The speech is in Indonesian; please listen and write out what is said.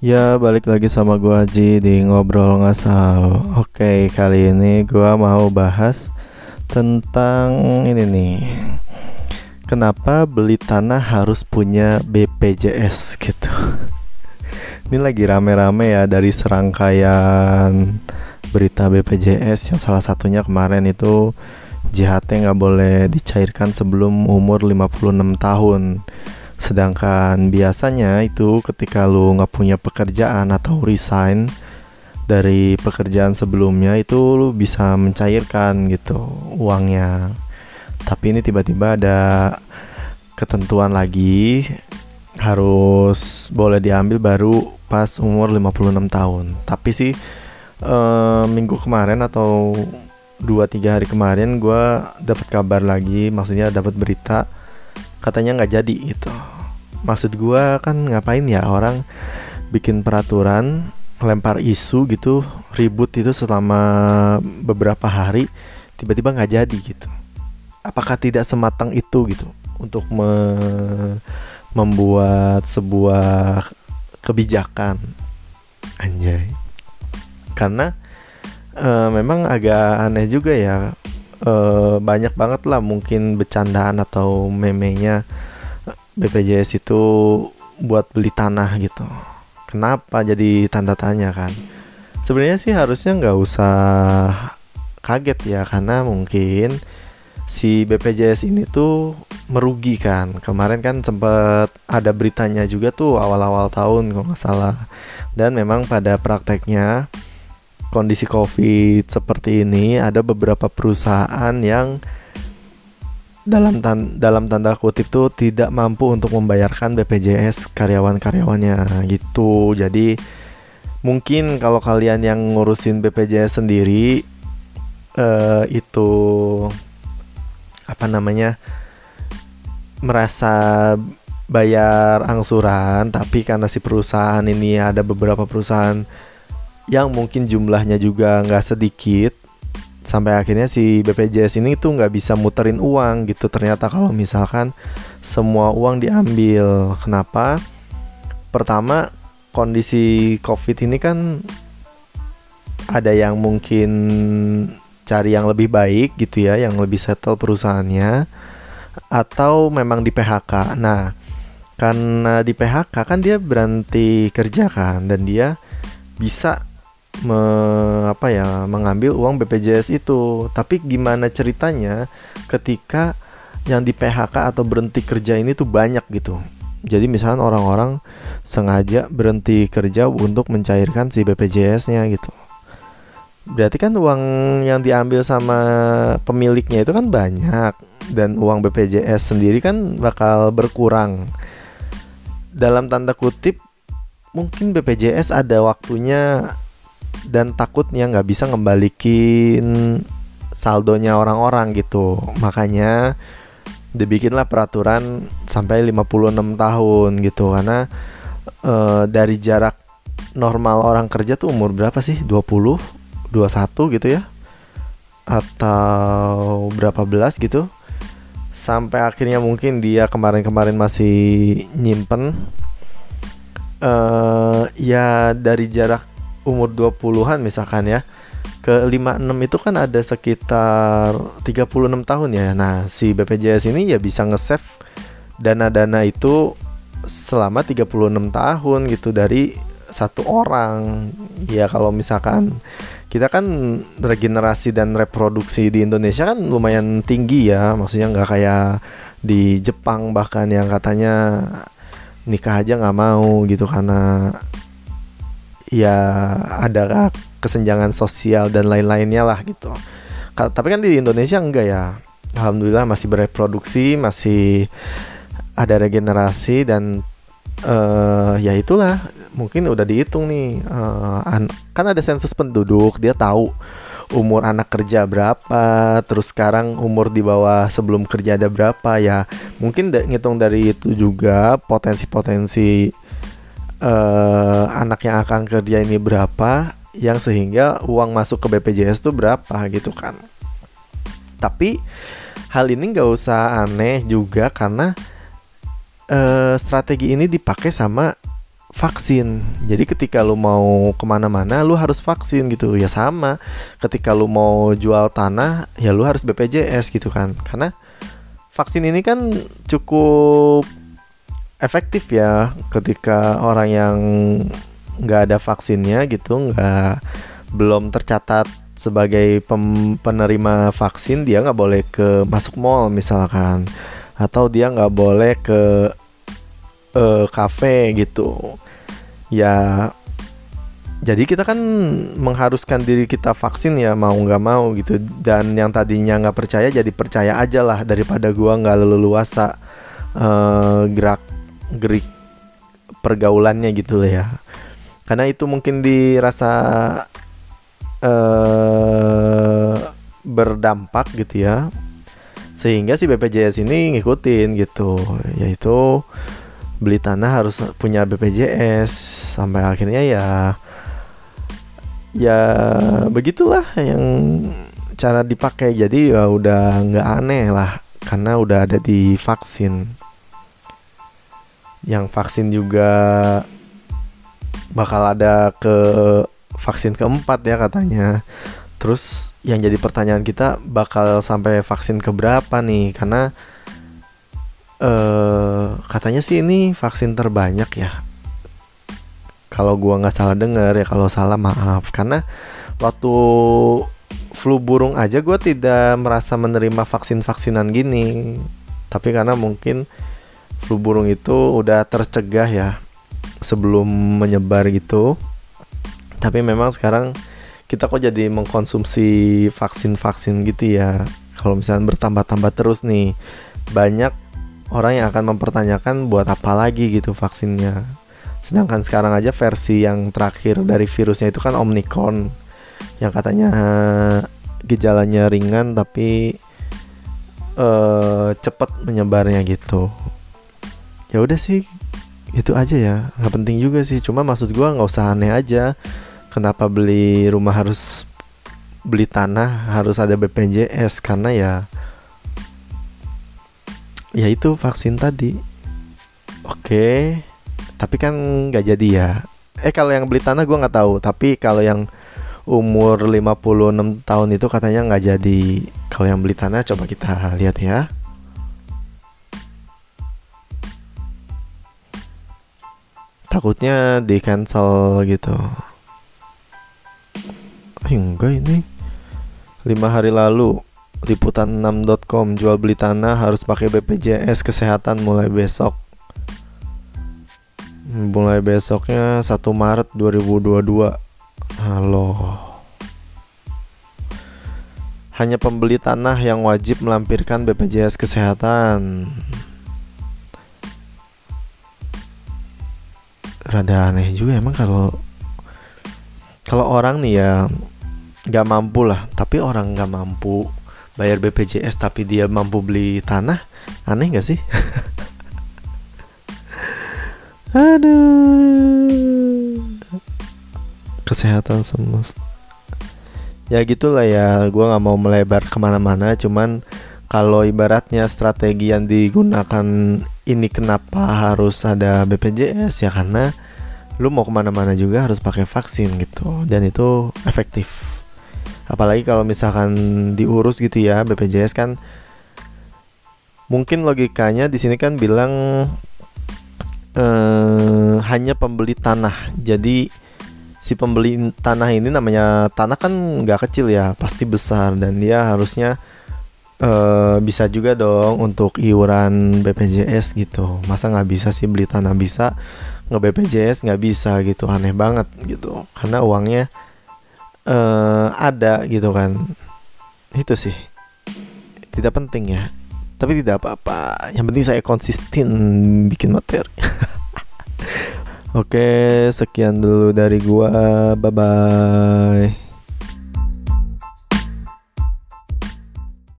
Ya balik lagi sama gua Haji di ngobrol ngasal. Oke kali ini gua mau bahas tentang ini nih. Kenapa beli tanah harus punya BPJS gitu? Ini lagi rame-rame ya dari serangkaian berita BPJS Yang salah satunya kemarin itu JHT nggak boleh dicairkan sebelum umur 56 tahun Sedangkan biasanya itu ketika lu nggak punya pekerjaan atau resign dari pekerjaan sebelumnya itu lu bisa mencairkan gitu uangnya. Tapi ini tiba-tiba ada ketentuan lagi harus boleh diambil baru pas umur 56 tahun. Tapi sih eh, minggu kemarin atau 2-3 hari kemarin gue dapat kabar lagi, maksudnya dapat berita katanya nggak jadi gitu maksud gua kan ngapain ya orang bikin peraturan lempar isu gitu ribut itu selama beberapa hari tiba-tiba nggak jadi gitu. Apakah tidak sematang itu gitu untuk me membuat sebuah kebijakan? Anjay. Karena uh, memang agak aneh juga ya. Uh, banyak banget lah mungkin bercandaan atau memenya BPJS itu buat beli tanah gitu. Kenapa jadi tanda tanya kan? Sebenarnya sih harusnya nggak usah kaget ya karena mungkin si BPJS ini tuh merugikan. Kemarin kan sempat ada beritanya juga tuh awal-awal tahun kalau nggak salah. Dan memang pada prakteknya kondisi COVID seperti ini ada beberapa perusahaan yang dalam tan dalam tanda kutip tuh tidak mampu untuk membayarkan BPJS karyawan-karyawannya gitu. Jadi mungkin kalau kalian yang ngurusin BPJS sendiri uh, itu apa namanya merasa bayar angsuran tapi karena si perusahaan ini ada beberapa perusahaan yang mungkin jumlahnya juga nggak sedikit sampai akhirnya si BPJS ini tuh nggak bisa muterin uang gitu. Ternyata kalau misalkan semua uang diambil kenapa? Pertama kondisi covid ini kan ada yang mungkin cari yang lebih baik gitu ya yang lebih settle perusahaannya atau memang di PHK nah karena di PHK kan dia berhenti kerja kan dan dia bisa me, apa ya mengambil uang BPJS itu. Tapi gimana ceritanya ketika yang di PHK atau berhenti kerja ini tuh banyak gitu. Jadi misalnya orang-orang sengaja berhenti kerja untuk mencairkan si BPJS-nya gitu. Berarti kan uang yang diambil sama pemiliknya itu kan banyak dan uang BPJS sendiri kan bakal berkurang. Dalam tanda kutip mungkin BPJS ada waktunya dan takutnya nggak bisa ngembalikin saldonya orang-orang gitu. Makanya dibikinlah peraturan sampai 56 tahun gitu. Karena e, dari jarak normal orang kerja tuh umur berapa sih? 20 21 gitu ya? Atau berapa belas gitu? Sampai akhirnya mungkin dia kemarin-kemarin masih nyimpen. Uh, ya dari jarak umur 20-an misalkan ya ke 56 itu kan ada sekitar 36 tahun ya. Nah, si BPJS ini ya bisa nge-save dana-dana itu selama 36 tahun gitu dari satu orang. Ya kalau misalkan kita kan regenerasi dan reproduksi di Indonesia kan lumayan tinggi ya. Maksudnya nggak kayak di Jepang bahkan yang katanya nikah aja nggak mau gitu karena ya ada kesenjangan sosial dan lain-lainnya lah gitu. Tapi kan di Indonesia enggak ya. Alhamdulillah masih bereproduksi, masih ada regenerasi dan uh, ya itulah mungkin udah dihitung nih uh, kan ada sensus penduduk dia tahu umur anak kerja berapa terus sekarang umur di bawah sebelum kerja ada berapa ya mungkin ngitung dari itu juga potensi-potensi uh, anak yang akan kerja ini berapa yang sehingga uang masuk ke BPJS itu berapa gitu kan tapi hal ini nggak usah aneh juga karena uh, strategi ini dipakai sama vaksin. Jadi ketika lu mau ke mana-mana, lu harus vaksin gitu. Ya sama. Ketika lu mau jual tanah, ya lu harus BPJS gitu kan. Karena vaksin ini kan cukup efektif ya ketika orang yang nggak ada vaksinnya gitu, nggak belum tercatat sebagai pem, penerima vaksin, dia nggak boleh ke masuk mall misalkan, atau dia nggak boleh ke uh, kafe gitu. Ya jadi kita kan mengharuskan diri kita vaksin ya mau nggak mau gitu. Dan yang tadinya nggak percaya jadi percaya aja lah daripada gua nggak leluasa uh, gerak gerik pergaulannya gitu ya. Karena itu mungkin dirasa uh, berdampak gitu ya. Sehingga si BPJS ini ngikutin gitu. Yaitu beli tanah harus punya BPJS sampai akhirnya ya ya begitulah yang cara dipakai. Jadi ya udah nggak aneh lah. Karena udah ada di vaksin yang vaksin juga bakal ada ke vaksin keempat ya katanya terus yang jadi pertanyaan kita bakal sampai vaksin keberapa nih karena uh, katanya sih ini vaksin terbanyak ya. Kalau gua nggak salah dengar ya, kalau salah maaf karena waktu flu burung aja gue tidak merasa menerima vaksin-vaksinan gini. Tapi karena mungkin flu burung itu udah tercegah ya sebelum menyebar gitu. Tapi memang sekarang kita kok jadi mengkonsumsi vaksin-vaksin gitu ya. Kalau misalnya bertambah-tambah terus nih, banyak orang yang akan mempertanyakan buat apa lagi gitu vaksinnya. Sedangkan sekarang aja versi yang terakhir dari virusnya itu kan Omicron yang katanya gejalanya ringan tapi uh, cepat menyebarnya gitu. Ya udah sih itu aja ya. Nggak penting juga sih. Cuma maksud gua nggak usah aneh aja. Kenapa beli rumah harus beli tanah harus ada BPJS karena ya ya itu vaksin tadi. Oke tapi kan nggak jadi ya. Eh kalau yang beli tanah gue nggak tahu. Tapi kalau yang umur 56 tahun itu katanya nggak jadi. Kalau yang beli tanah coba kita lihat ya takutnya di cancel gitu. Eh, enggak ini. Lima hari lalu liputan6.com jual beli tanah harus pakai BPJS kesehatan mulai besok. Mulai besoknya 1 Maret 2022 halo. Hanya pembeli tanah yang wajib melampirkan BPJS kesehatan rada aneh juga emang kalau kalau orang nih ya nggak mampu lah. Tapi orang nggak mampu bayar BPJS tapi dia mampu beli tanah aneh gak sih? Aduh. Kesehatan semesta. Ya gitulah ya gue nggak mau melebar ke mana-mana. Cuman kalau ibaratnya strategi yang digunakan ini kenapa harus ada BPJS ya karena lu mau ke mana-mana juga harus pakai vaksin gitu dan itu efektif. Apalagi kalau misalkan diurus gitu ya BPJS kan mungkin logikanya di sini kan bilang eh, hanya pembeli tanah. Jadi si pembeli tanah ini namanya tanah kan nggak kecil ya pasti besar dan dia harusnya uh, bisa juga dong untuk iuran BPJS gitu. Masa nggak bisa sih beli tanah bisa? Nggak BPJS nggak bisa gitu. Aneh banget gitu. Karena uangnya uh, ada gitu kan. Itu sih. Tidak penting ya. Tapi tidak apa-apa. Yang penting saya konsisten bikin materi. Oke sekian dulu dari gua. Bye bye